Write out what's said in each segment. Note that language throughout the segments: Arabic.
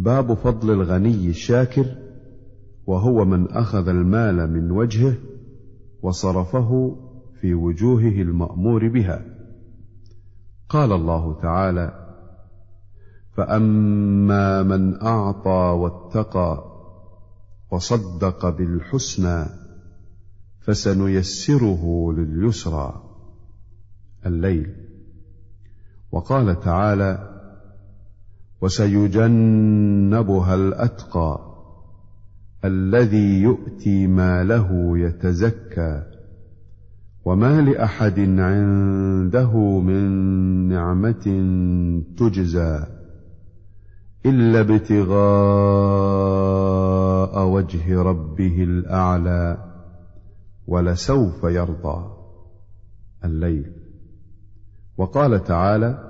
باب فضل الغني الشاكر وهو من أخذ المال من وجهه وصرفه في وجوهه المأمور بها. قال الله تعالى فأما من أعطى واتقى وصدق بالحسنى فسنيسره لليسرى. الليل. وقال تعالى وسيجنبها الأتقى الذي يؤتي ماله يتزكى وما لأحد عنده من نعمة تجزى إلا ابتغاء وجه ربه الأعلى ولسوف يرضى الليل. وقال تعالى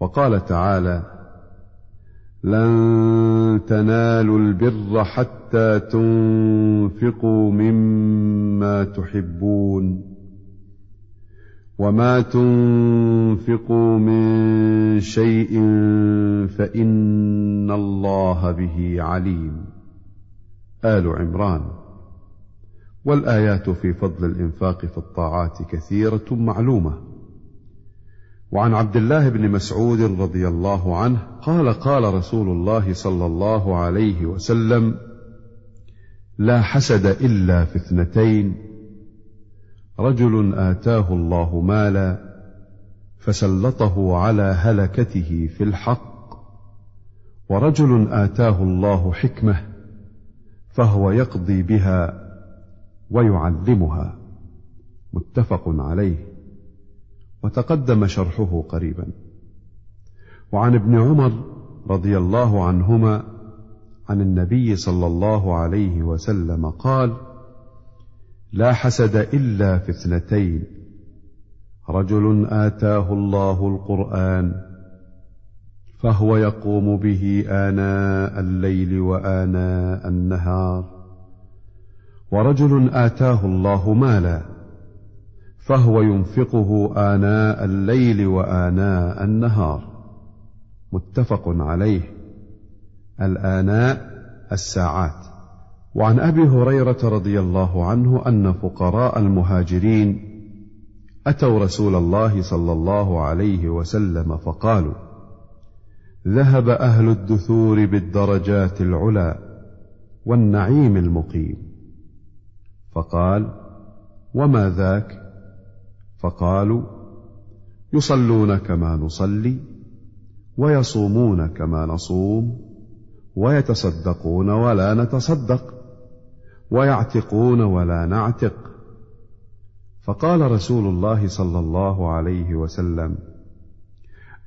وقال تعالى لن تنالوا البر حتى تنفقوا مما تحبون وما تنفقوا من شيء فإن الله به عليم. آل عمران. والآيات في فضل الإنفاق في الطاعات كثيرة معلومة. وعن عبد الله بن مسعود رضي الله عنه قال قال رسول الله صلى الله عليه وسلم لا حسد إلا في اثنتين. رجل آتاه الله مالا فسلطه على هلكته في الحق ورجل آتاه الله حكمة فهو يقضي بها ويعلمها. متفق عليه. وتقدم شرحه قريبا. وعن ابن عمر رضي الله عنهما عن النبي صلى الله عليه وسلم قال لا حسد إلا في اثنتين. رجل آتاه الله القرآن فهو يقوم به آناء الليل وآناء النهار. ورجل آتاه الله مالا فهو ينفقه آناء الليل وآناء النهار. متفق عليه. الآناء الساعات. وعن أبي هريرة رضي الله عنه أن فقراء المهاجرين أتوا رسول الله صلى الله عليه وسلم فقالوا ذهب أهل الدثور بالدرجات العلى والنعيم المقيم. فقال وما ذاك؟ فقالوا يصلون كما نصلي ويصومون كما نصوم ويتصدقون ولا نتصدق ويعتقون ولا نعتق. فقال رسول الله صلى الله عليه وسلم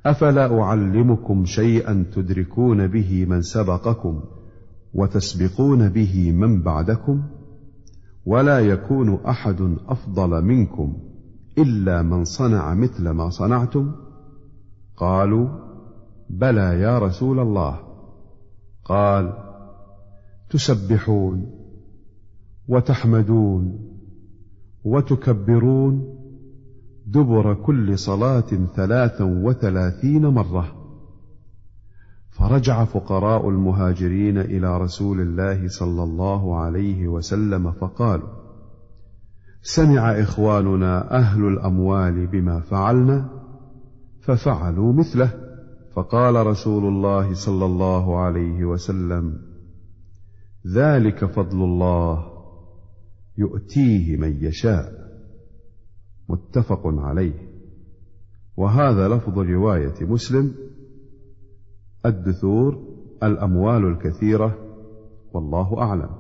أفلا أعلمكم شيئا تدركون به من سبقكم وتسبقون به من بعدكم ولا يكون أحد أفضل منكم؟ إلا من صنع مثل ما صنعتم؟ قالوا بلى يا رسول الله. قال تسبحون وتحمدون وتكبرون دبر كل صلاة ثلاثا وثلاثين مرة. فرجع فقراء المهاجرين إلى رسول الله صلى الله عليه وسلم فقالوا سمع إخواننا أهل الأموال بما فعلنا ففعلوا مثله. فقال رسول الله صلى الله عليه وسلم ذلك فضل الله يؤتيه من يشاء. متفق عليه. وهذا لفظ رواية مسلم. الدثور الأموال الكثيرة والله أعلم.